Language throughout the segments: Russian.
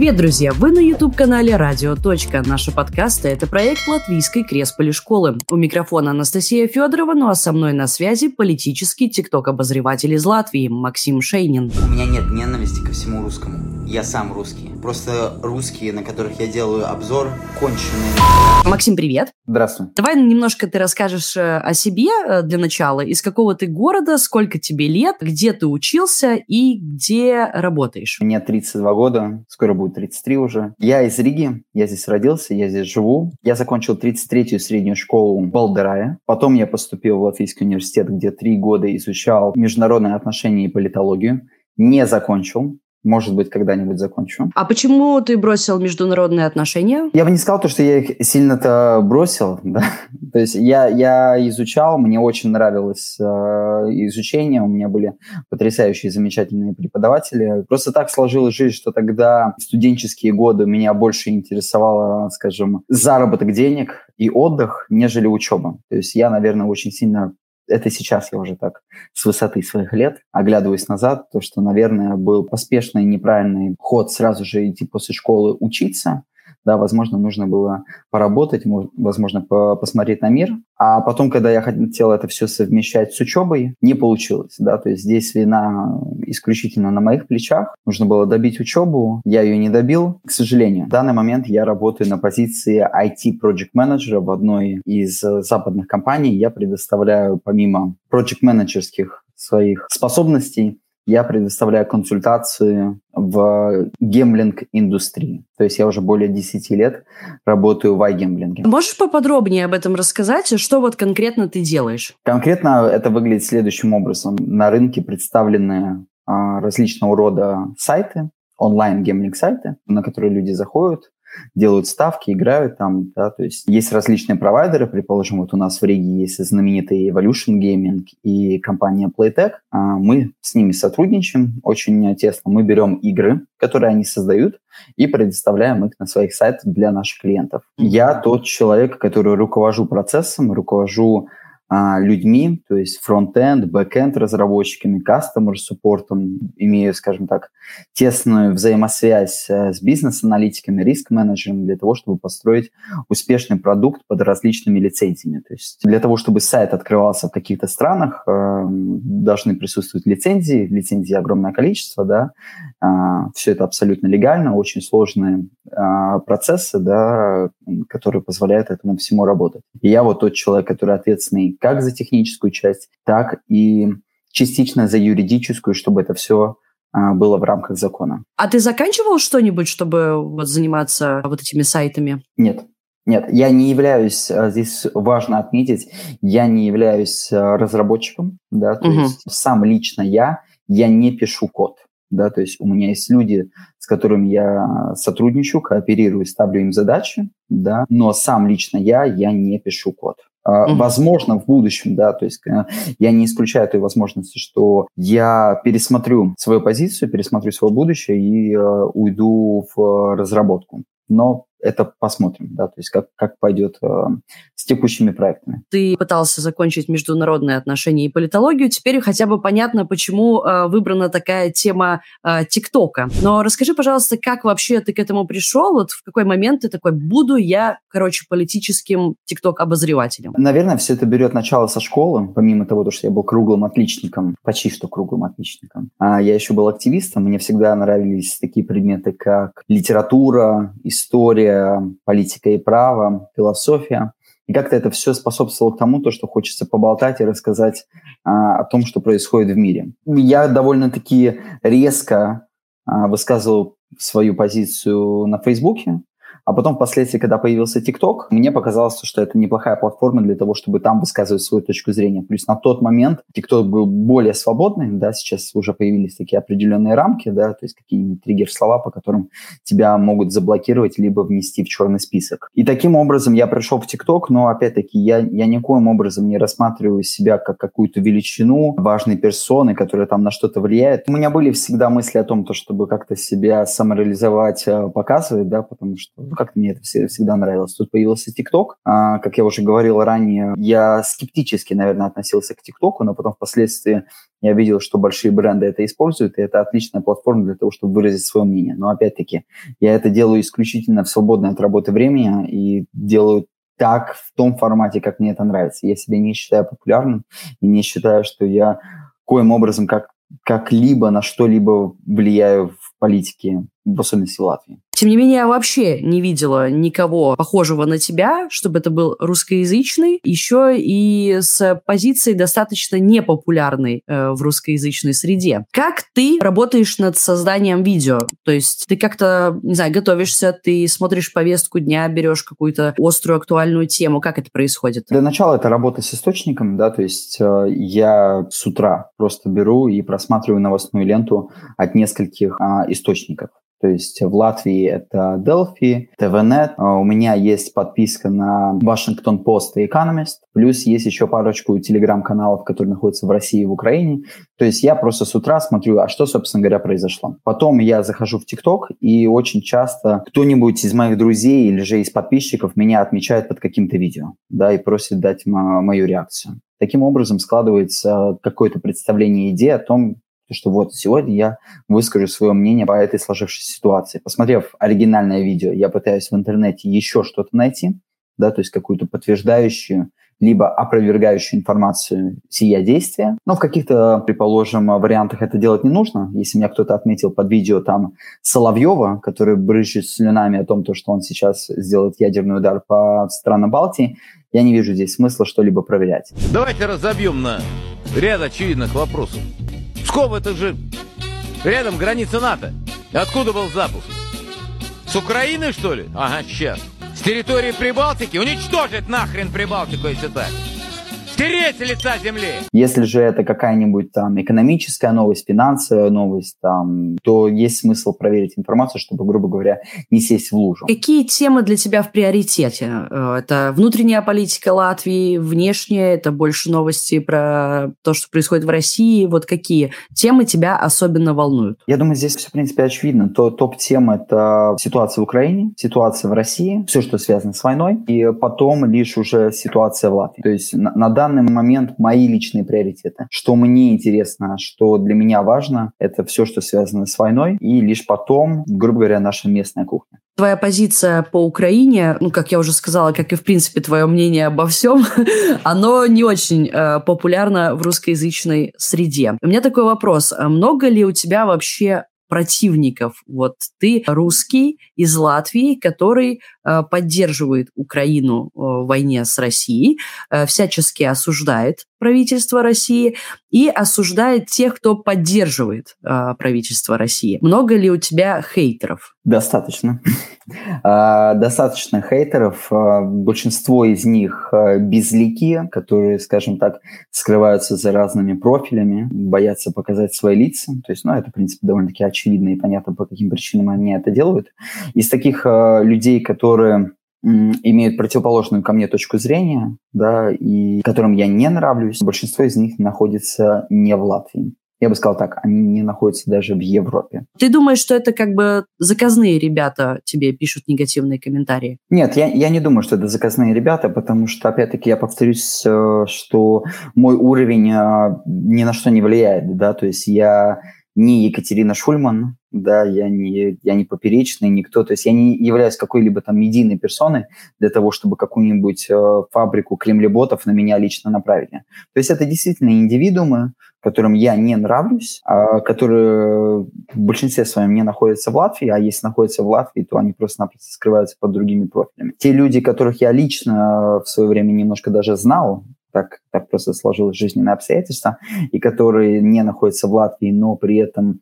Привет, друзья! Вы на YouTube-канале «Радио. Наши подкасты – это проект Латвийской Кресполи школы. У микрофона Анастасия Федорова, ну а со мной на связи политический тикток-обозреватель из Латвии Максим Шейнин. У меня нет ненависти ко всему русскому. Я сам русский. Просто русские, на которых я делаю обзор, конченые. Максим, привет! Здравствуй. Давай немножко ты расскажешь э, о себе э, для начала. Из какого ты города, сколько тебе лет, где ты учился и где работаешь? Мне 32 года, скоро будет 33 уже. Я из Риги, я здесь родился, я здесь живу. Я закончил 33-ю среднюю школу в Балдерае. Потом я поступил в Латвийский университет, где три года изучал международные отношения и политологию. Не закончил, может быть, когда-нибудь закончу. А почему ты бросил международные отношения? Я бы не сказал то, что я их сильно-то бросил. Да? То есть я, я изучал, мне очень нравилось э, изучение, у меня были потрясающие, замечательные преподаватели. Просто так сложилась жизнь, что тогда в студенческие годы меня больше интересовало, скажем, заработок денег и отдых, нежели учеба. То есть я, наверное, очень сильно это сейчас я уже так с высоты своих лет оглядываюсь назад, то, что, наверное, был поспешный неправильный ход сразу же идти после школы учиться, да, возможно, нужно было поработать, возможно, по посмотреть на мир. А потом, когда я хотел это все совмещать с учебой, не получилось, да, то есть здесь вина исключительно на моих плечах. Нужно было добить учебу, я ее не добил, к сожалению. В данный момент я работаю на позиции IT Project Manager в одной из западных компаний. Я предоставляю помимо project менеджерских своих способностей, я предоставляю консультации в гемблинг-индустрии. То есть я уже более 10 лет работаю в iGambling. Можешь поподробнее об этом рассказать? Что вот конкретно ты делаешь? Конкретно это выглядит следующим образом. На рынке представлены а, различного рода сайты, онлайн-гемблинг-сайты, на которые люди заходят, делают ставки, играют там, да, то есть есть различные провайдеры, предположим, вот у нас в Риге есть знаменитый Evolution Gaming и компания Playtech, а, мы с ними сотрудничаем очень тесно, мы берем игры, которые они создают, и предоставляем их на своих сайтах для наших клиентов. Я тот человек, который руковожу процессом, руковожу людьми, то есть front-end, back-end разработчиками, customer support ом, имею, скажем так, тесную взаимосвязь э, с бизнес-аналитиками, риск-менеджерами для того, чтобы построить успешный продукт под различными лицензиями. То есть для того, чтобы сайт открывался в каких-то странах, э, должны присутствовать лицензии, лицензий огромное количество, да, а, все это абсолютно легально, очень сложные а, процессы, да, которые позволяют этому всему работать. И я вот тот человек, который ответственный как за техническую часть, так и частично за юридическую, чтобы это все а, было в рамках закона. А ты заканчивал что-нибудь, чтобы вот заниматься вот этими сайтами? Нет. Нет, я не являюсь, а, здесь важно отметить, я не являюсь а, разработчиком, да, то угу. есть сам лично я, я не пишу код, да, то есть у меня есть люди, с которыми я сотрудничаю, кооперирую, ставлю им задачи, да, но сам лично я, я не пишу код. Mm-hmm. Возможно, в будущем, да, то есть э, я не исключаю той возможности, что я пересмотрю свою позицию, пересмотрю свое будущее и э, уйду в разработку. Но это посмотрим, да, то есть как, как пойдет э, с текущими проектами. Ты пытался закончить международные отношения и политологию, теперь хотя бы понятно, почему э, выбрана такая тема э, ТикТока. Но расскажи, пожалуйста, как вообще ты к этому пришел, вот в какой момент ты такой, буду я, короче, политическим ТикТок-обозревателем? Наверное, все это берет начало со школы, помимо того, что я был круглым отличником, почти что круглым отличником. А я еще был активистом, мне всегда нравились такие предметы, как литература, история, политика и право, философия. И как-то это все способствовало к тому, то, что хочется поболтать и рассказать а, о том, что происходит в мире. Я довольно-таки резко а, высказывал свою позицию на Фейсбуке, а потом впоследствии, когда появился ТикТок, мне показалось, что это неплохая платформа для того, чтобы там высказывать свою точку зрения. Плюс на тот момент ТикТок был более свободный, да, сейчас уже появились такие определенные рамки, да, то есть какие-нибудь триггер-слова, по которым тебя могут заблокировать, либо внести в черный список. И таким образом я пришел в ТикТок, но опять-таки я, я никоим образом не рассматриваю себя как какую-то величину важной персоны, которая там на что-то влияет. У меня были всегда мысли о том, то, чтобы как-то себя самореализовать, э, показывать, да, потому что как мне это всегда нравилось. Тут появился ТикТок. А, как я уже говорил ранее, я скептически, наверное, относился к ТикТоку, но потом впоследствии я видел, что большие бренды это используют, и это отличная платформа для того, чтобы выразить свое мнение. Но опять-таки, я это делаю исключительно в свободное от работы времени и делаю так в том формате, как мне это нравится. Я себя не считаю популярным и не считаю, что я коим образом как как-либо на что-либо влияю в политике, в Латвии. Тем не менее, я вообще не видела никого похожего на тебя, чтобы это был русскоязычный, еще и с позицией достаточно непопулярной э, в русскоязычной среде. Как ты работаешь над созданием видео? То есть ты как-то, не знаю, готовишься, ты смотришь повестку дня, берешь какую-то острую актуальную тему. Как это происходит? Для начала это работа с источником, да, то есть э, я с утра просто беру и просматриваю новостную ленту от нескольких э, источников. То есть в Латвии это Delphi, TVNet. А у меня есть подписка на Washington Post и Economist. Плюс есть еще парочку телеграм-каналов, которые находятся в России и в Украине. То есть я просто с утра смотрю, а что, собственно говоря, произошло. Потом я захожу в ТикТок, и очень часто кто-нибудь из моих друзей или же из подписчиков меня отмечает под каким-то видео, да, и просит дать мою реакцию. Таким образом складывается какое-то представление идеи о том, что вот сегодня я выскажу свое мнение по этой сложившейся ситуации. Посмотрев оригинальное видео, я пытаюсь в интернете еще что-то найти, да, то есть какую-то подтверждающую либо опровергающую информацию сия действия. Но в каких-то, предположим, вариантах это делать не нужно. Если меня кто-то отметил под видео там Соловьева, который брызжет слюнами о том, то, что он сейчас сделает ядерный удар по странам Балтии, я не вижу здесь смысла что-либо проверять. Давайте разобьем на ряд очевидных вопросов. Псков это же рядом граница НАТО. Откуда был запуск? С Украины, что ли? Ага, сейчас. С территории Прибалтики? Уничтожить нахрен Прибалтику, если так. Стереть с лица земли! Если же это какая-нибудь там экономическая новость, финансовая новость, там, то есть смысл проверить информацию, чтобы, грубо говоря, не сесть в лужу. Какие темы для тебя в приоритете? Э, это внутренняя политика Латвии, внешняя, это больше новости про то, что происходит в России. Вот какие темы тебя особенно волнуют? Я думаю, здесь все, в принципе, очевидно. То топ-тема – это ситуация в Украине, ситуация в России, все, что связано с войной, и потом лишь уже ситуация в Латвии. То есть на, на данный момент мои личные приоритеты. Что мне интересно, что для меня важно, это все, что связано с войной, и лишь потом, грубо говоря, наша местная кухня. Твоя позиция по Украине, ну, как я уже сказала, как и, в принципе, твое мнение обо всем, оно не очень э, популярно в русскоязычной среде. У меня такой вопрос. А много ли у тебя вообще противников. Вот ты русский из Латвии, который поддерживает Украину э, в войне с Россией, э, всячески осуждает правительство России и осуждает тех, кто поддерживает э, правительство России. Много ли у тебя хейтеров? Достаточно. А, достаточно хейтеров. А, большинство из них безликие, которые, скажем так, скрываются за разными профилями, боятся показать свои лица. То есть, ну, это, в принципе, довольно-таки очевидно и понятно, по каким причинам они это делают. Из таких людей, которые имеют противоположную ко мне точку зрения, да, и которым я не нравлюсь, большинство из них находится не в Латвии. Я бы сказал так, они не находятся даже в Европе. Ты думаешь, что это как бы заказные ребята тебе пишут негативные комментарии? Нет, я, я не думаю, что это заказные ребята, потому что, опять-таки, я повторюсь, э, что мой уровень э, ни на что не влияет, да, то есть я не Екатерина Шульман, да, я не, я не поперечный, никто, то есть я не являюсь какой-либо там медийной персоной для того, чтобы какую-нибудь э, фабрику кремлеботов на меня лично направили. То есть это действительно индивидуумы, которым я не нравлюсь, а, которые в большинстве своем не находятся в Латвии, а если находятся в Латвии, то они просто-напросто скрываются под другими профилями. Те люди, которых я лично в свое время немножко даже знал, так, так просто сложилось жизненные обстоятельства, и которые не находятся в Латвии, но при этом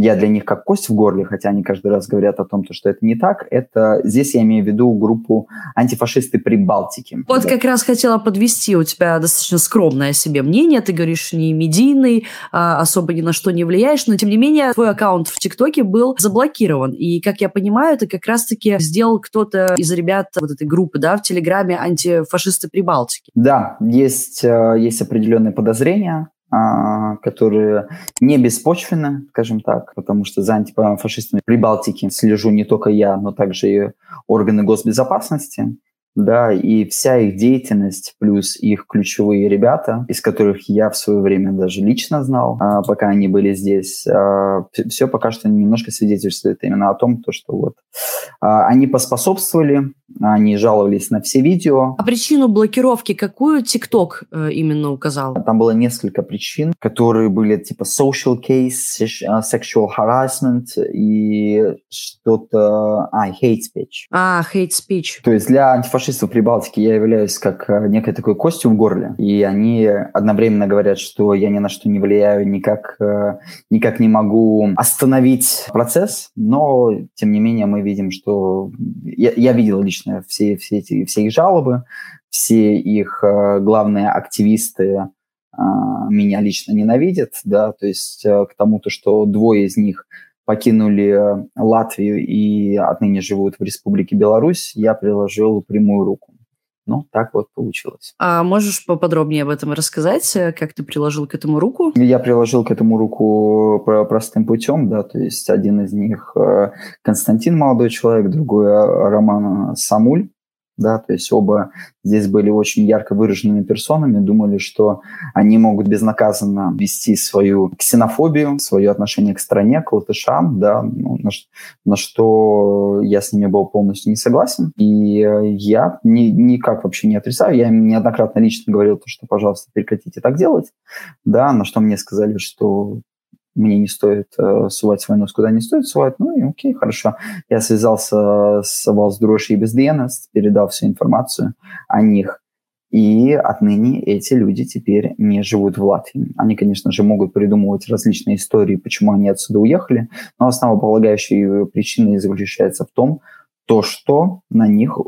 я для них как кость в горле, хотя они каждый раз говорят о том, что это не так. Это здесь я имею в виду группу антифашисты Прибалтики. Вот да. как раз хотела подвести у тебя достаточно скромное себе мнение. Ты говоришь, не медийный, а особо ни на что не влияешь, но тем не менее твой аккаунт в ТикТоке был заблокирован. И, как я понимаю, это как раз-таки сделал кто-то из ребят вот этой группы, да, в Телеграме антифашисты Прибалтики. Да, есть, э, есть определенные подозрения которые не беспочвенны, скажем так, потому что за антифашистами Прибалтики слежу не только я, но также и органы госбезопасности да, и вся их деятельность, плюс их ключевые ребята, из которых я в свое время даже лично знал, а, пока они были здесь, а, все пока что немножко свидетельствует именно о том, то, что вот а, они поспособствовали, они жаловались на все видео. А причину блокировки какую TikTok э, именно указал? Там было несколько причин, которые были типа social case, sexual harassment и что-то... А, hate speech. А, hate speech. То есть для антифашистов фашистов Прибалтики я являюсь как э, некой такой костью в горле, и они одновременно говорят, что я ни на что не влияю, никак, э, никак не могу остановить процесс, но, тем не менее, мы видим, что... Я, я видел лично все, все, эти, все их жалобы, все их э, главные активисты меня лично ненавидят, да, то есть к тому, то, что двое из них покинули э, Латвию и отныне живут в Республике Беларусь, я приложил прямую руку. Ну, так вот получилось. А можешь поподробнее об этом рассказать, э, как ты приложил к этому руку? Я приложил к этому руку простым путем, да, то есть один из них э, Константин, молодой человек, другой Роман Самуль да, то есть оба здесь были очень ярко выраженными персонами, думали, что они могут безнаказанно вести свою ксенофобию, свое отношение к стране, к латышам, да, ну, на, на что я с ними был полностью не согласен. И я ни, никак вообще не отрицаю, я им неоднократно лично говорил, что, пожалуйста, прекратите так делать, да, на что мне сказали, что мне не стоит э, сувать свой нос куда не стоит сувать. Ну и окей, хорошо. Я связался с Валсдроши и Безденест, передал всю информацию о них. И отныне эти люди теперь не живут в Латвии. Они, конечно же, могут придумывать различные истории, почему они отсюда уехали, но основополагающей причиной заключается в том, то, что на них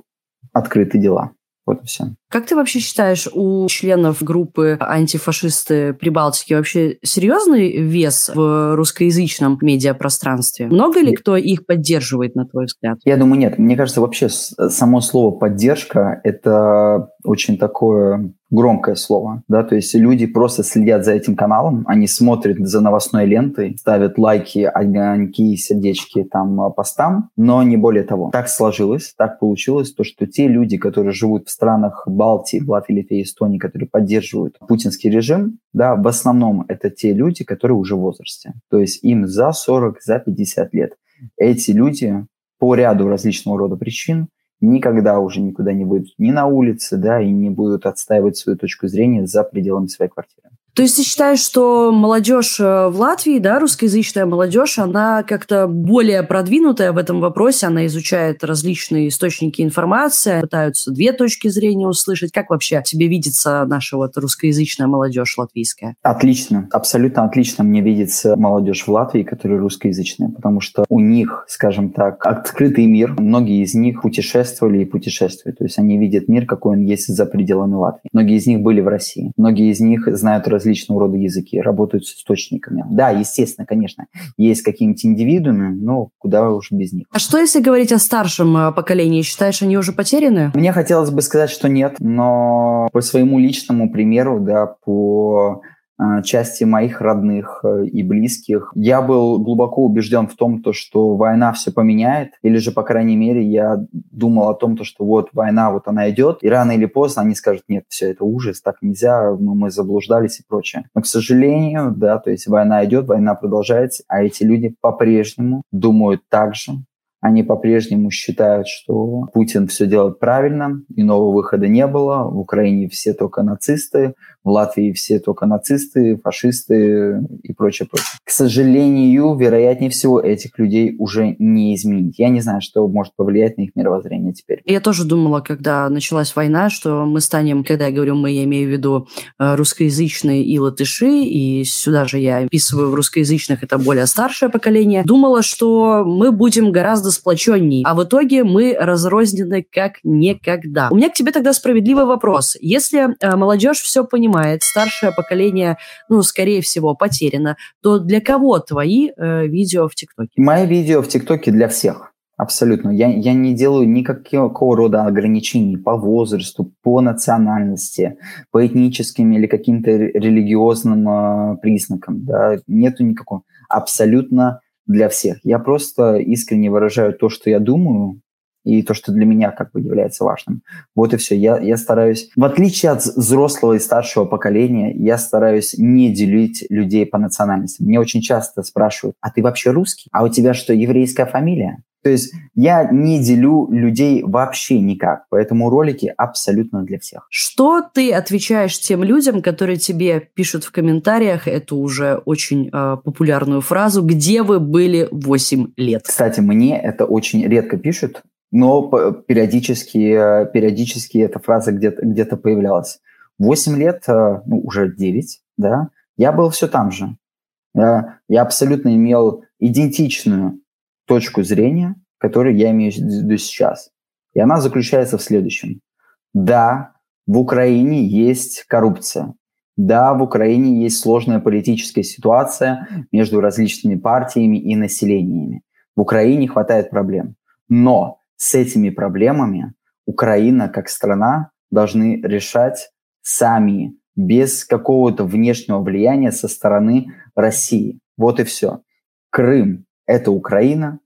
открыты дела. Вот и все. Как ты вообще считаешь, у членов группы антифашисты Прибалтики вообще серьезный вес в русскоязычном медиапространстве? Много ли кто их поддерживает, на твой взгляд? Я думаю, нет. Мне кажется, вообще само слово «поддержка» — это очень такое громкое слово, да, то есть люди просто следят за этим каналом, они смотрят за новостной лентой, ставят лайки, огоньки, сердечки там а, постам, но не более того. Так сложилось, так получилось, то, что те люди, которые живут в странах Балтии, Латвии, Литве, Эстонии, которые поддерживают путинский режим, да, в основном это те люди, которые уже в возрасте. То есть им за 40, за 50 лет. Эти люди по ряду различного рода причин никогда уже никуда не выйдут ни на улице, да, и не будут отстаивать свою точку зрения за пределами своей квартиры. То есть ты считаешь, что молодежь э, в Латвии, да, русскоязычная молодежь, она как-то более продвинутая в этом вопросе, она изучает различные источники информации, пытаются две точки зрения услышать. Как вообще тебе видится наша вот русскоязычная молодежь латвийская? Отлично, абсолютно отлично мне видится молодежь в Латвии, которая русскоязычная, потому что у них, скажем так, открытый мир, многие из них путешествовали и путешествуют, то есть они видят мир, какой он есть за пределами Латвии. Многие из них были в России, многие из них знают различного рода языки, работают с источниками. Да, естественно, конечно, есть какие-нибудь индивидуумы, но куда уж без них. А что если говорить о старшем э, поколении? Считаешь, они уже потеряны? Мне хотелось бы сказать, что нет, но по своему личному примеру, да, по а, части моих родных э, и близких. Я был глубоко убежден в том, то, что война все поменяет, или же, по крайней мере, я думал о том, то, что вот война, вот она идет, и рано или поздно они скажут, нет, все, это ужас, так нельзя, ну, мы заблуждались и прочее. Но, к сожалению, да, то есть война идет, война продолжается, а эти люди по-прежнему думают так же, они по-прежнему считают, что Путин все делает правильно, иного выхода не было. В Украине все только нацисты, в Латвии все только нацисты, фашисты и прочее, прочее. К сожалению, вероятнее всего, этих людей уже не изменить. Я не знаю, что может повлиять на их мировоззрение теперь. Я тоже думала, когда началась война, что мы станем, когда я говорю мы, я имею в виду э, русскоязычные и латыши, и сюда же я описываю в русскоязычных, это более старшее поколение, думала, что мы будем гораздо гораздо сплоченней. А в итоге мы разрознены как никогда. У меня к тебе тогда справедливый вопрос. Если э, молодежь все понимает, старшее поколение, ну, скорее всего, потеряно, то для кого твои э, видео в ТикТоке? Мои видео в ТикТоке для всех Абсолютно. Я, я не делаю никакого рода ограничений по возрасту, по национальности, по этническим или каким-то религиозным э, признакам. Да. Нету никакого. Абсолютно для всех. Я просто искренне выражаю то, что я думаю, и то, что для меня как бы является важным. Вот и все. Я, я стараюсь, в отличие от взрослого и старшего поколения, я стараюсь не делить людей по национальности. Мне очень часто спрашивают, а ты вообще русский? А у тебя что, еврейская фамилия? То есть я не делю людей вообще никак, поэтому ролики абсолютно для всех. Что ты отвечаешь тем людям, которые тебе пишут в комментариях эту уже очень э, популярную фразу «Где вы были 8 лет?» Кстати, мне это очень редко пишут, но периодически, периодически эта фраза где-то где появлялась. 8 лет, э, ну, уже 9, да, я был все там же. Я, я абсолютно имел идентичную точку зрения, которую я имею в виду сейчас. И она заключается в следующем. Да, в Украине есть коррупция. Да, в Украине есть сложная политическая ситуация между различными партиями и населениями. В Украине хватает проблем. Но с этими проблемами Украина как страна должны решать сами, без какого-то внешнего влияния со стороны России. Вот и все. Крым это Украина,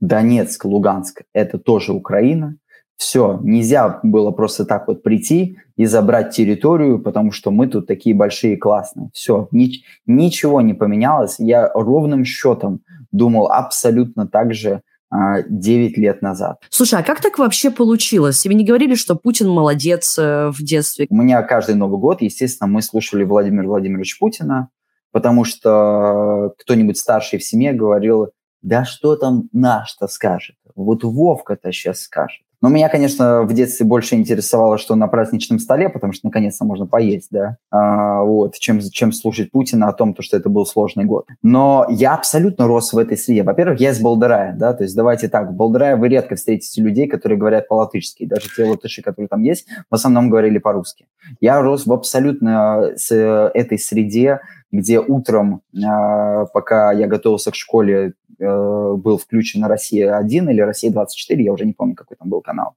Донецк, Луганск – это тоже Украина. Все, нельзя было просто так вот прийти и забрать территорию, потому что мы тут такие большие и классные. Все, ни, ничего не поменялось. Я ровным счетом думал абсолютно так же 9 а, лет назад. Слушай, а как так вообще получилось? Тебе не говорили, что Путин молодец э, в детстве? У меня каждый Новый год, естественно, мы слушали Владимира Владимировича Путина, потому что кто-нибудь старший в семье говорил, да что там наш-то скажет? Вот Вовка-то сейчас скажет. Но меня, конечно, в детстве больше интересовало, что на праздничном столе, потому что наконец-то можно поесть, да, а, вот, чем, чем слушать Путина о том, то, что это был сложный год. Но я абсолютно рос в этой среде. Во-первых, я из Болдырая, да, то есть давайте так, в Болдырае вы редко встретите людей, которые говорят по-латышски. Даже те латыши, которые там есть, в основном говорили по-русски. Я рос в абсолютно с этой среде, где утром, а, пока я готовился к школе, был включен «Россия-1» или «Россия-24», я уже не помню, какой там был канал,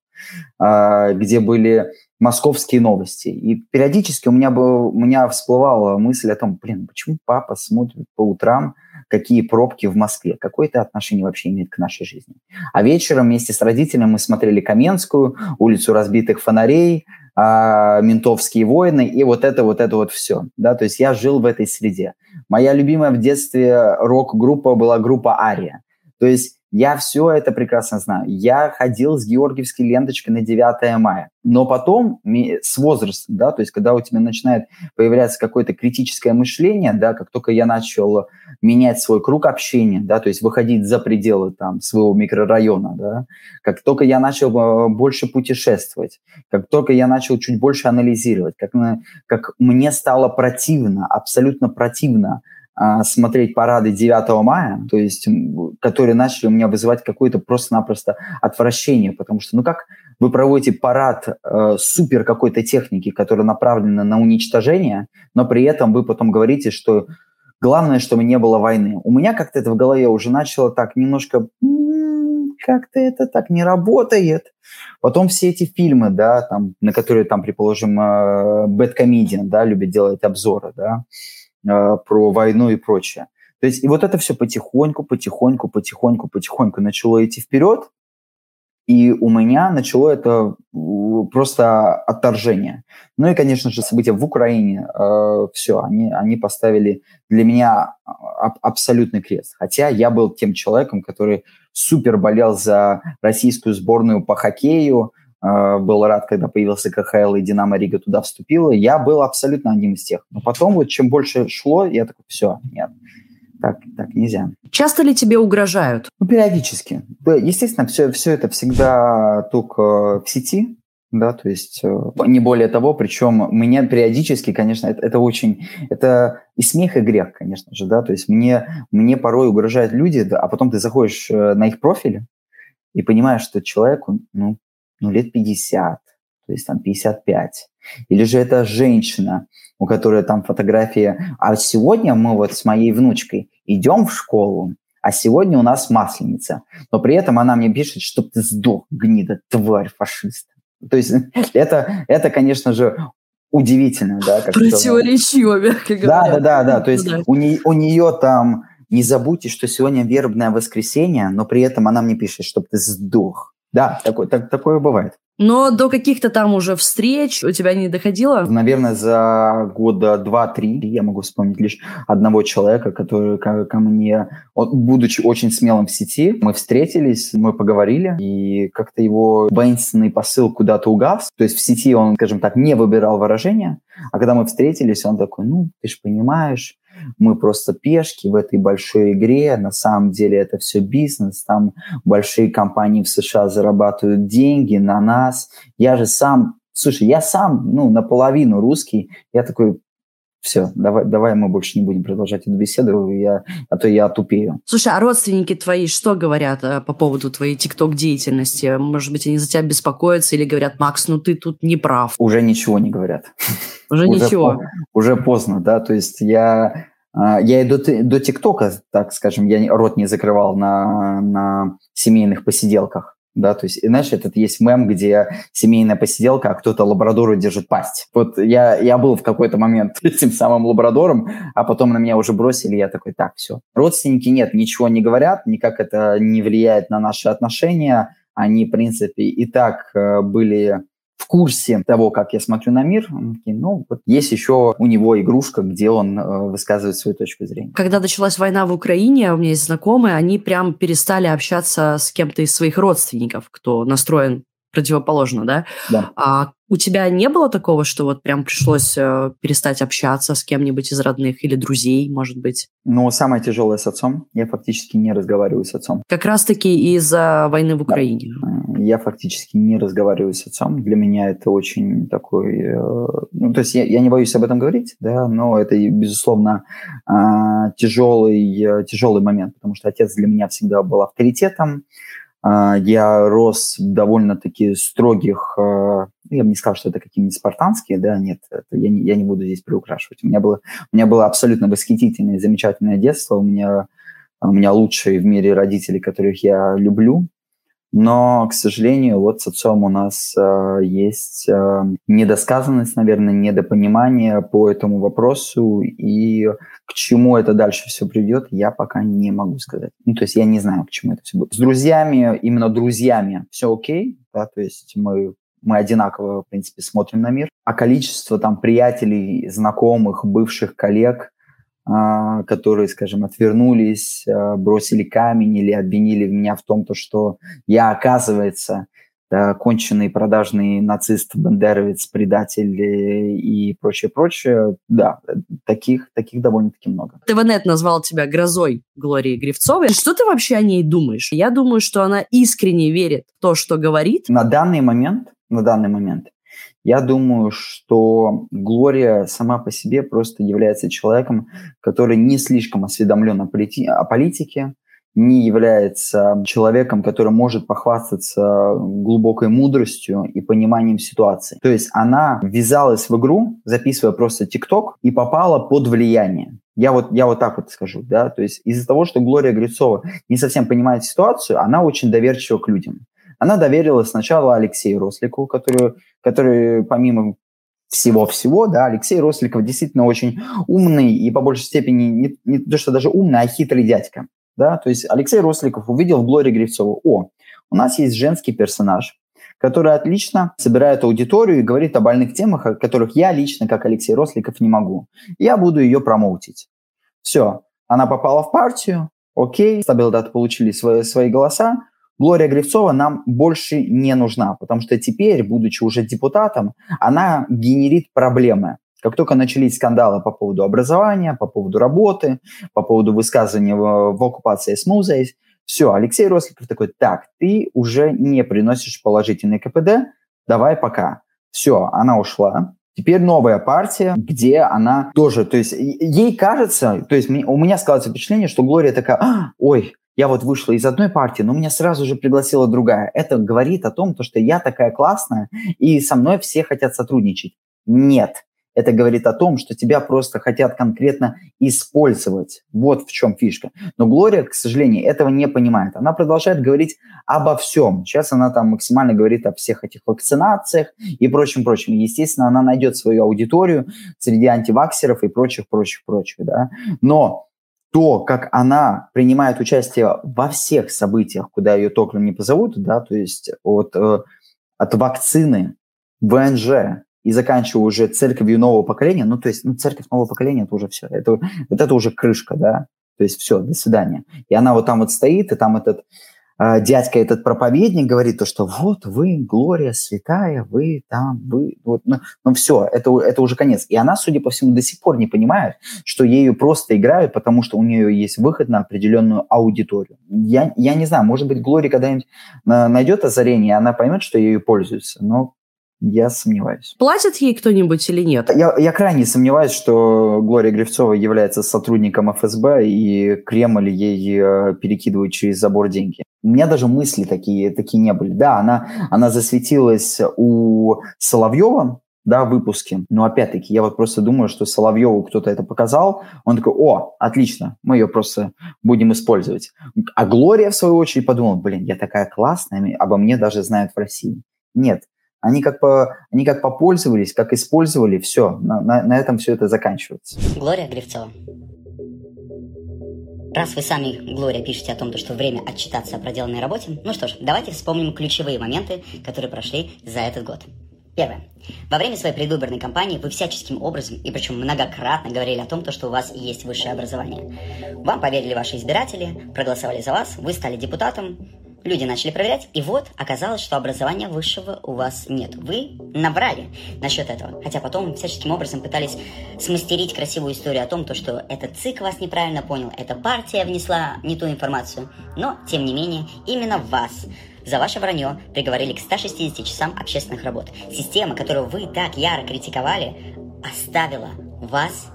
а, где были московские новости. И периодически у меня, был, у меня всплывала мысль о том, блин, почему папа смотрит по утрам, какие пробки в Москве, какое это отношение вообще имеет к нашей жизни. А вечером вместе с родителями мы смотрели Каменскую, улицу разбитых фонарей, а, ментовские войны и вот это, вот это вот все. Да? То есть я жил в этой среде. Моя любимая в детстве рок-группа была группа «Ария». То есть я все это прекрасно знаю. Я ходил с георгиевской ленточкой на 9 мая. Но потом, с возрастом, да, то есть когда у тебя начинает появляться какое-то критическое мышление, да, как только я начал менять свой круг общения, да, то есть выходить за пределы там своего микрорайона, да, как только я начал э, больше путешествовать, как только я начал чуть больше анализировать, как, как мне стало противно, абсолютно противно смотреть парады 9 мая, то есть, которые начали у меня вызывать какое-то просто-напросто отвращение, потому что, ну как вы проводите парад э, супер какой-то техники, которая направлена на уничтожение, но при этом вы потом говорите, что главное, чтобы не было войны. У меня как-то это в голове уже начало так немножко как-то это так не работает. Потом все эти фильмы, да, там, на которые там, предположим, э, Bad Comedian, да, любят делать обзоры, да, а, про войну и прочее. То есть и вот это все потихоньку, потихоньку, потихоньку, потихоньку начало идти вперед, и у меня начало это просто отторжение. Ну и, конечно же, события в Украине, э, все, они, они поставили для меня аб- абсолютный крест. Хотя я был тем человеком, который супер болел за российскую сборную по хоккею, а, был рад, когда появился КХЛ и Динамо Рига туда вступила. Я был абсолютно одним из тех. Но потом, вот чем больше шло, я такой, все, нет, так, так нельзя. Часто ли тебе угрожают? Ну, периодически. Естественно, все, все это всегда только в сети, да, то есть э, не более того, причем меня периодически, конечно, это, это очень, это и смех, и грех, конечно же, да, то есть мне, мне порой угрожают люди, да, а потом ты заходишь э, на их профили и понимаешь, что человеку, ну, ну, лет 50, то есть там 55. Или же это женщина, у которой там фотография. А сегодня мы вот с моей внучкой идем в школу, а сегодня у нас масленица. Но при этом она мне пишет, чтобы ты сдох, гнида, тварь, фашист. То есть это, это конечно же, удивительно, да. Как Противоречиво, мягко говоря. Да, да, да, да. То есть ну да. У, не, у нее там, не забудьте, что сегодня вербное воскресенье, но при этом она мне пишет, чтобы ты сдох. Да, такое, так, такое бывает. Но до каких-то там уже встреч у тебя не доходило? Наверное, за года два-три я могу вспомнить лишь одного человека, который ко, ко мне, он, будучи очень смелым в сети, мы встретились, мы поговорили, и как-то его воинственный посыл куда-то угас. То есть в сети он, скажем так, не выбирал выражения, а когда мы встретились, он такой, ну, ты же понимаешь, мы просто пешки в этой большой игре, на самом деле это все бизнес, там большие компании в США зарабатывают деньги на нас. Я же сам, слушай, я сам, ну, наполовину русский, я такой, все, давай, давай мы больше не будем продолжать эту беседу, я, а то я тупею. Слушай, а родственники твои что говорят э, по поводу твоей тикток-деятельности? Может быть, они за тебя беспокоятся или говорят, Макс, ну ты тут не прав? Уже ничего не говорят. Уже ничего? Уже поздно, да, то есть я а, я и до, до ТикТока, так скажем, я рот не закрывал на, на семейных посиделках. Да, то есть, знаешь, этот есть мем, где семейная посиделка, а кто-то лабрадору держит пасть. Вот я, я был в какой-то момент этим самым лабрадором, а потом на меня уже бросили, я такой, так, все. Родственники нет, ничего не говорят, никак это не влияет на наши отношения. Они, в принципе, и так э, были курсе того, как я смотрю на мир, ну, вот есть еще у него игрушка, где он э, высказывает свою точку зрения. Когда началась война в Украине, у меня есть знакомые, они прям перестали общаться с кем-то из своих родственников, кто настроен противоположно, да? Да. А у тебя не было такого, что вот прям пришлось э, перестать общаться с кем-нибудь из родных или друзей, может быть? Ну, самое тяжелое с отцом. Я фактически не разговариваю с отцом. Как раз-таки из-за войны в Украине. Да. Я фактически не разговариваю с отцом. Для меня это очень такой... Э, ну, то есть я, я не боюсь об этом говорить, да, но это, безусловно, э, тяжелый, тяжелый момент, потому что отец для меня всегда был авторитетом, а, я рос в довольно-таки строгих, а, ну, я бы не сказал, что это какие-нибудь спартанские, да, нет, это я, не, я не буду здесь приукрашивать. У меня было, у меня было абсолютно восхитительное, замечательное детство, у меня, у меня лучшие в мире родители, которых я люблю, но, к сожалению, вот с отцом у нас э, есть э, недосказанность, наверное, недопонимание по этому вопросу, и к чему это дальше все придет, я пока не могу сказать. Ну, то есть я не знаю, к чему это все будет. С друзьями, именно друзьями, все окей, да, то есть мы мы одинаково, в принципе, смотрим на мир. А количество там приятелей, знакомых, бывших коллег, которые, скажем, отвернулись, а, бросили камень или обвинили меня в том, то, что я, оказывается, конченый продажный нацист, бандеровец, предатель э, и прочее, прочее. Да, таких, таких довольно-таки много. ТВНет назвал тебя грозой Глории Гривцовой. Что ты вообще о ней думаешь? Я думаю, что она искренне верит в то, что говорит. На данный момент, на данный момент я думаю, что Глория сама по себе просто является человеком, который не слишком осведомлен о, полити- о политике, не является человеком, который может похвастаться глубокой мудростью и пониманием ситуации. То есть она ввязалась в игру, записывая просто ТикТок, и попала под влияние. Я вот, я вот так вот скажу, да, то есть из-за того, что Глория Грицова не совсем понимает ситуацию, она очень доверчива к людям. Она доверила сначала Алексею Рослику, который, который помимо всего-всего, да, Алексей Росликов действительно очень умный и по большей степени не, не то, что даже умный, а хитрый дядька. Да? То есть Алексей Росликов увидел в Глории Гривцову, о, у нас есть женский персонаж, который отлично собирает аудиторию и говорит о больных темах, о которых я лично, как Алексей Росликов, не могу. Я буду ее промоутить. Все, она попала в партию, окей, стабилдаты получили свои, свои голоса, Глория Гривцова нам больше не нужна, потому что теперь, будучи уже депутатом, она генерит проблемы. Как только начались скандалы по поводу образования, по поводу работы, по поводу высказывания в, в оккупации Смузейс, все, Алексей Росликов такой, так, ты уже не приносишь положительный КПД, давай пока. Все, она ушла. Теперь новая партия, где она тоже, то есть ей кажется, то есть у меня складывается впечатление, что Глория такая, а, ой, я вот вышла из одной партии, но меня сразу же пригласила другая. Это говорит о том, что я такая классная, и со мной все хотят сотрудничать. Нет, Это говорит о том, что тебя просто хотят конкретно использовать. Вот в чем фишка. Но Глория, к сожалению, этого не понимает. Она продолжает говорить обо всем. Сейчас она там максимально говорит о всех этих вакцинациях и прочем-прочем. Естественно, она найдет свою аудиторию среди антиваксеров и прочих-прочих-прочих. Да? Но то, как она принимает участие во всех событиях, куда ее только не позовут, да, то есть от, э, от вакцины, ВНЖ и заканчивая уже церковью нового поколения, ну, то есть ну, церковь нового поколения, это уже все, это, вот это уже крышка, да, то есть все, до свидания. И она вот там вот стоит, и там этот а, дядька этот проповедник говорит то, что вот вы, Глория, святая, вы там, вы, вот, ну, ну все, это, это уже конец. И она, судя по всему, до сих пор не понимает, что ею просто играют, потому что у нее есть выход на определенную аудиторию. Я, я не знаю, может быть, Глория когда-нибудь найдет озарение, и она поймет, что ею пользуются, но я сомневаюсь. Платит ей кто-нибудь или нет? Я, я крайне сомневаюсь, что Глория Грифцова является сотрудником ФСБ и Кремль ей э, перекидывает через забор деньги. У меня даже мысли такие, такие не были. Да, она, она засветилась у Соловьева, да, выпуске. Но опять-таки, я вот просто думаю, что Соловьеву кто-то это показал, он такой, о, отлично, мы ее просто будем использовать. А Глория, в свою очередь, подумала, блин, я такая классная, обо мне даже знают в России. Нет, они как, по, они как попользовались, как использовали, все, на, на, на этом все это заканчивается. Глория Гривцова. Раз вы сами, Глория, пишете о том, что время отчитаться о проделанной работе, ну что ж, давайте вспомним ключевые моменты, которые прошли за этот год. Первое. Во время своей предвыборной кампании вы всяческим образом, и причем многократно говорили о том, что у вас есть высшее образование. Вам поверили ваши избиратели, проголосовали за вас, вы стали депутатом, Люди начали проверять, и вот оказалось, что образования высшего у вас нет. Вы набрали насчет этого. Хотя потом всяческим образом пытались смастерить красивую историю о том, то, что этот ЦИК вас неправильно понял, эта партия внесла не ту информацию. Но, тем не менее, именно вас за ваше вранье приговорили к 160 часам общественных работ. Система, которую вы так яро критиковали, оставила вас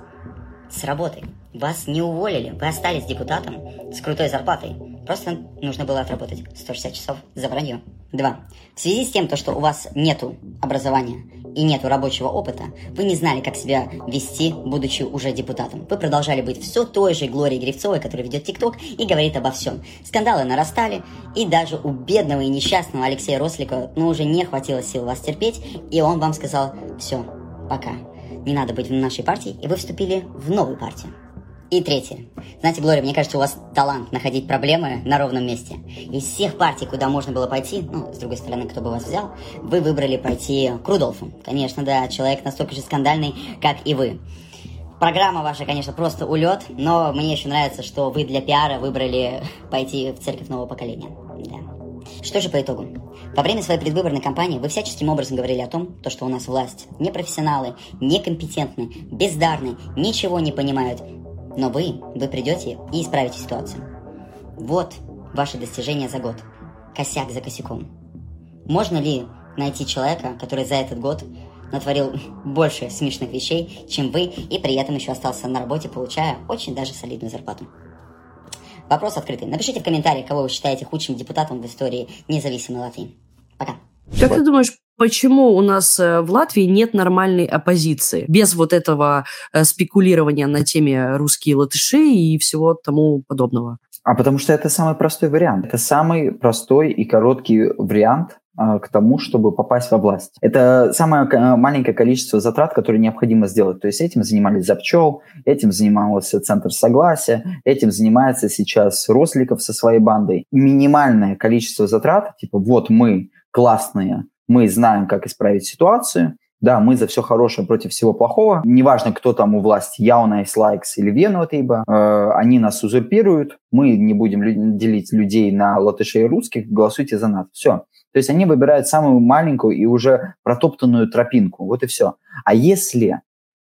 с работой. Вас не уволили, вы остались депутатом с крутой зарплатой. Просто нужно было отработать 160 часов за вранье. Два. В связи с тем, то, что у вас нету образования и нету рабочего опыта, вы не знали, как себя вести, будучи уже депутатом. Вы продолжали быть все той же Глорией Гривцовой, которая ведет ТикТок и говорит обо всем. Скандалы нарастали, и даже у бедного и несчастного Алексея Рослика ну, уже не хватило сил вас терпеть, и он вам сказал «все, пока, не надо быть в нашей партии», и вы вступили в новую партию. И третье. Знаете, Глория, мне кажется, у вас талант находить проблемы на ровном месте. Из всех партий, куда можно было пойти, ну, с другой стороны, кто бы вас взял, вы выбрали пойти к Рудolфу. Конечно, да, человек настолько же скандальный, как и вы. Программа ваша, конечно, просто улет, но мне еще нравится, что вы для пиара выбрали пойти в церковь нового поколения. Да. Что же по итогу? Во время своей предвыборной кампании вы всяческим образом говорили о том, то, что у нас власть непрофессионалы, некомпетентны, бездарны, ничего не понимают, но вы, вы придете и исправите ситуацию. Вот ваши достижения за год. Косяк за косяком. Можно ли найти человека, который за этот год натворил больше смешных вещей, чем вы, и при этом еще остался на работе, получая очень даже солидную зарплату? Вопрос открытый. Напишите в комментариях, кого вы считаете худшим депутатом в истории независимой Латвии. Пока. Как ты думаешь, почему у нас э, в Латвии нет нормальной оппозиции, без вот этого э, спекулирования на теме русские латыши и всего тому подобного? А потому что это самый простой вариант. Это самый простой и короткий вариант а, к тому, чтобы попасть во власть. Это самое маленькое количество затрат, которые необходимо сделать. То есть этим занимались Запчел, этим занимался Центр Согласия, этим занимается сейчас Росликов со своей бандой. Минимальное количество затрат, типа вот мы классные, мы знаем, как исправить ситуацию, да, мы за все хорошее против всего плохого. Неважно, кто там у власти, Jaunais laiks или Vienotība, э, они нас узурпируют, мы не будем лю- делить людей на латышей и русских, голосуйте за нас. Все. То есть они выбирают самую маленькую и уже протоптанную тропинку. Вот и все. А если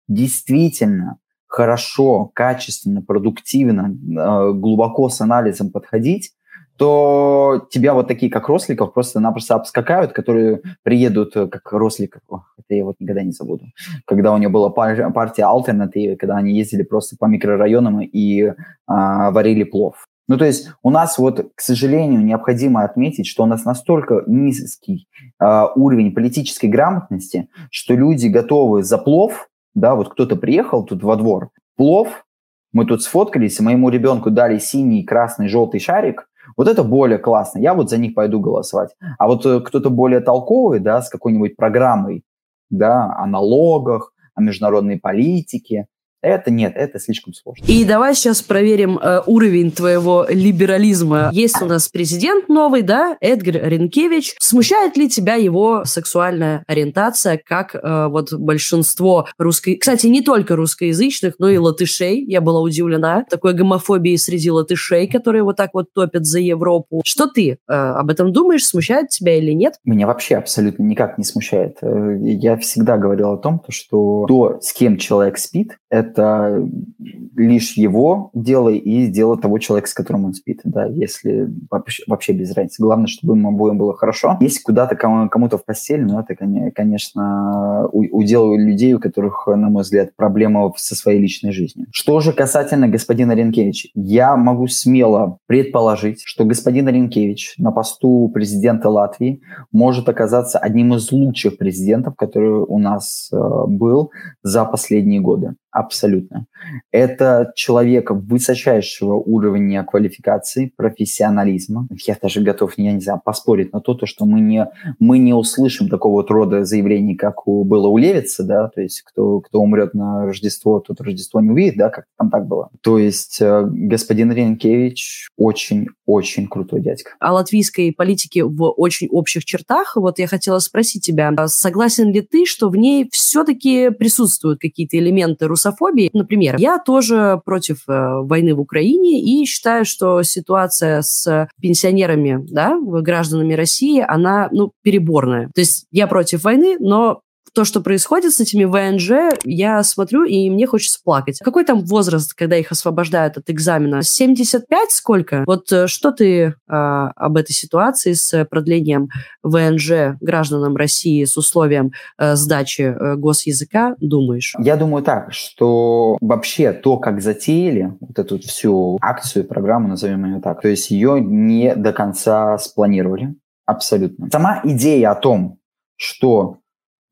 действительно хорошо, качественно, продуктивно, э, глубоко с анализом подходить, то тебя вот такие, как Росликов, просто-напросто обскакают, которые приедут, э, как Росликов, это я вот никогда не забуду, когда у него была партия альтернативы, когда они ездили просто по микрорайонам и а, варили плов. Ну, то есть у нас вот, к сожалению, необходимо отметить, что у нас настолько низкий э, уровень политической грамотности, что люди готовы за плов да, вот кто-то приехал тут во двор, плов, мы тут сфоткались, моему ребенку дали синий, красный, желтый шарик, вот это более классно, я вот за них пойду голосовать. А вот э, кто-то более толковый, да, с какой-нибудь программой, да, о налогах, о международной политике, это нет, это слишком сложно. И давай сейчас проверим э, уровень твоего либерализма. Есть у нас президент новый, да, Эдгар Ренкевич. Смущает ли тебя его сексуальная ориентация, как э, вот большинство русской... Кстати, не только русскоязычных, но и латышей. Я была удивлена такой гомофобией среди латышей, которые вот так вот топят за Европу. Что ты э, об этом думаешь? Смущает тебя или нет? Меня вообще абсолютно никак не смущает. Э, я всегда говорил о том, что то, с кем человек спит, это лишь его дело и дело того человека, с которым он спит, да, если вообще, вообще без разницы. Главное, чтобы им обоим было хорошо. Если куда-то кому-то в постель, ну, это, конечно, удел людей, у которых, на мой взгляд, проблема со своей личной жизнью. Что же касательно господина Ренкевича, я могу смело предположить, что господин Ренкевич на посту президента Латвии может оказаться одним из лучших президентов, который у нас э, был за последние годы. Абсолютно. Это человек высочайшего уровня квалификации, профессионализма. Я даже готов, я не знаю, поспорить на то, то что мы не, мы не услышим такого вот рода заявлений, как у, было у Левица, да, то есть кто, кто умрет на Рождество, тот Рождество не увидит, да, как там так было. То есть э, господин Ренкевич очень-очень крутой дядька. О латвийской политике в очень общих чертах, вот я хотела спросить тебя, согласен ли ты, что в ней все-таки присутствуют какие-то элементы русофобии. Например, я тоже против э, войны в Украине и считаю, что ситуация с пенсионерами, да, гражданами России, она, ну, переборная. То есть я против войны, но то, что происходит с этими ВНЖ, я смотрю, и мне хочется плакать. Какой там возраст, когда их освобождают от экзамена? 75 сколько? Вот э, что ты э, об этой ситуации с продлением ВНЖ гражданам России с условием э, сдачи э, госязыка думаешь? Я думаю так, что вообще то, как затеяли вот эту всю акцию, программу, назовем ее так, то есть ее не до конца спланировали. Абсолютно. Сама идея о том, что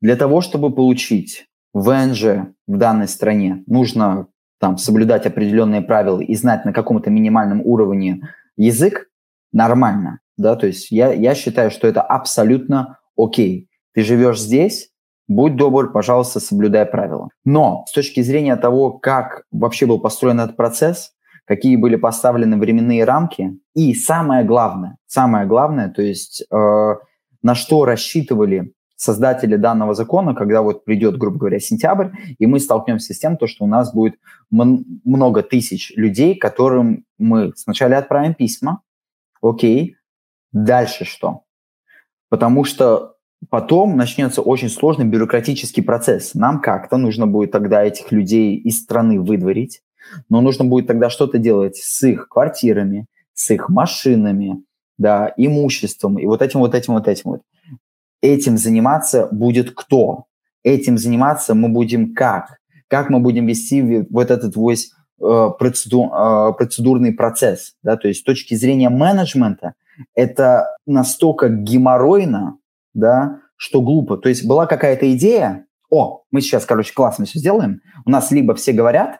для того, чтобы получить ВНЖ в данной стране, нужно там соблюдать определенные правила и знать на каком-то минимальном уровне язык, нормально, да, то есть я, я считаю, что это абсолютно окей. Ты живешь здесь, будь добр, пожалуйста, соблюдай правила. Но с точки зрения того, как вообще был построен этот процесс, какие были поставлены временные рамки, и самое главное, самое главное, то есть э, на что рассчитывали создатели данного закона, когда вот придет, грубо говоря, сентябрь, и мы столкнемся с тем, то, что у нас будет много тысяч людей, которым мы сначала отправим письма, окей, дальше что? Потому что потом начнется очень сложный бюрократический процесс. Нам как-то нужно будет тогда этих людей из страны выдворить, но нужно будет тогда что-то делать с их квартирами, с их машинами, да, имуществом и вот этим, вот этим, вот этим вот этим заниматься будет кто? Этим заниматься мы будем как? Как мы будем вести вот этот весь э, процеду, э, процедурный процесс? Да? То есть с точки зрения менеджмента это настолько геморройно, да, что глупо. То есть была какая-то идея, о, мы сейчас, короче, классно все сделаем, у нас либо все говорят,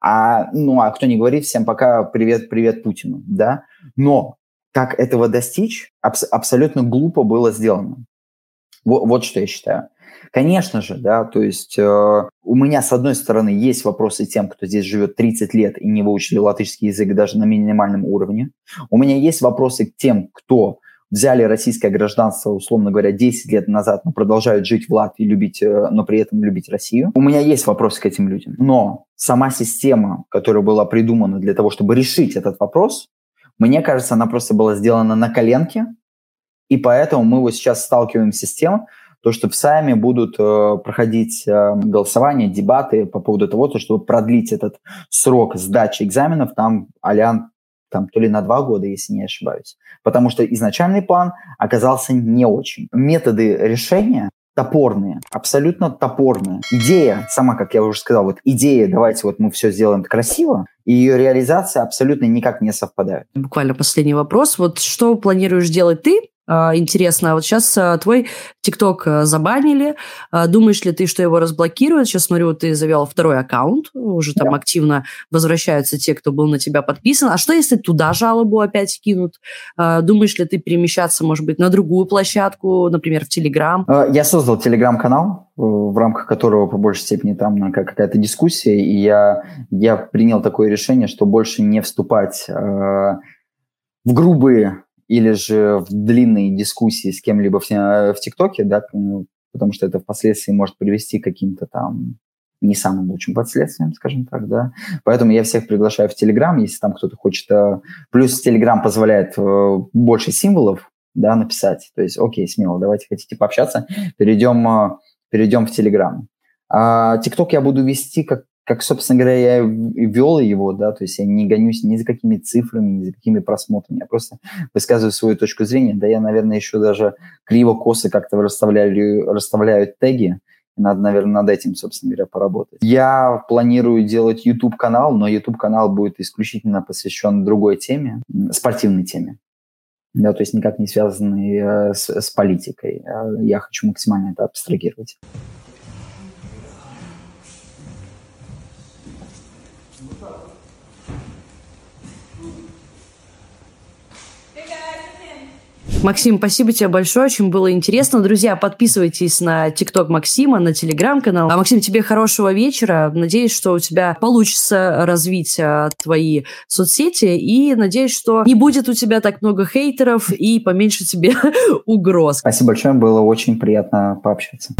а, ну, а кто не говорит, всем пока привет, привет Путину, да, но как этого достичь, абс- абсолютно глупо было сделано. Вот, вот что я считаю. Конечно же, да, то есть э, у меня, с одной стороны, есть вопросы тем, кто здесь живет 30 лет и не выучили латышский язык даже на минимальном уровне. У меня есть вопросы к тем, кто взяли российское гражданство, условно говоря, 10 лет назад, но продолжают жить в Латвии, любить, э, но при этом любить Россию. У меня есть вопросы к этим людям. Но сама система, которая была придумана для того, чтобы решить этот вопрос, мне кажется, она просто была сделана на коленке, и поэтому мы вот сейчас сталкиваемся с тем, то, что в Сайме будут э, проходить э, голосования, дебаты по поводу того, то, чтобы продлить этот срок сдачи экзаменов, там, алян, там, то ли на два года, если не ошибаюсь. Потому что изначальный план оказался не очень. Методы решения топорные, абсолютно топорные. Идея, сама, как я уже сказал, вот идея, давайте вот мы все сделаем красиво, и ее реализация абсолютно никак не совпадает. Буквально последний вопрос. Вот что планируешь делать ты а, интересно. А вот сейчас а, твой ТикТок забанили. Думаешь ли ты, что его разблокируют? Сейчас смотрю, ты завел второй аккаунт. Уже там да. активно возвращаются те, кто был на тебя подписан. А что, если туда жалобу опять кинут? Думаешь ли ты перемещаться, может быть, на другую площадку, например, в Телеграм? Я создал Телеграм-канал, э, в рамках которого по большей степени там какая-то дискуссия, и я, я принял такое решение, что больше не вступать э, в грубые или же в длинные дискуссии с кем-либо в, в ТикТоке, да, ну, потому что это впоследствии может привести к каким-то там не самым лучшим последствиям, скажем так, да. Поэтому я всех приглашаю в Телеграм, если там кто-то хочет... Э, плюс Телеграм позволяет э, больше символов, да, написать. То есть, окей, смело, давайте хотите пообщаться, перейдем, э, перейдем в Телеграм. А ТикТок я буду вести как как, собственно говоря, я и вел его, да, то есть я не гонюсь ни за какими цифрами, ни за какими просмотрами, я просто высказываю свою точку зрения, да, я, наверное, еще даже криво-косо как-то расставляю, расставляю теги, надо, наверное, над этим, собственно говоря, поработать. Я планирую делать YouTube-канал, но YouTube-канал будет исключительно посвящен другой теме, спортивной теме. Да, то есть никак не связанный э, с, с политикой. Я хочу максимально это абстрагировать. Максим, спасибо тебе большое, очень было интересно. Друзья, подписывайтесь на ТикТок Максима, на Телеграм-канал. А, Максим, тебе хорошего вечера. Надеюсь, что у тебя получится развить а, твои соцсети и надеюсь, что не будет у тебя так много хейтеров и поменьше тебе угроз. Спасибо большое, было очень приятно пообщаться.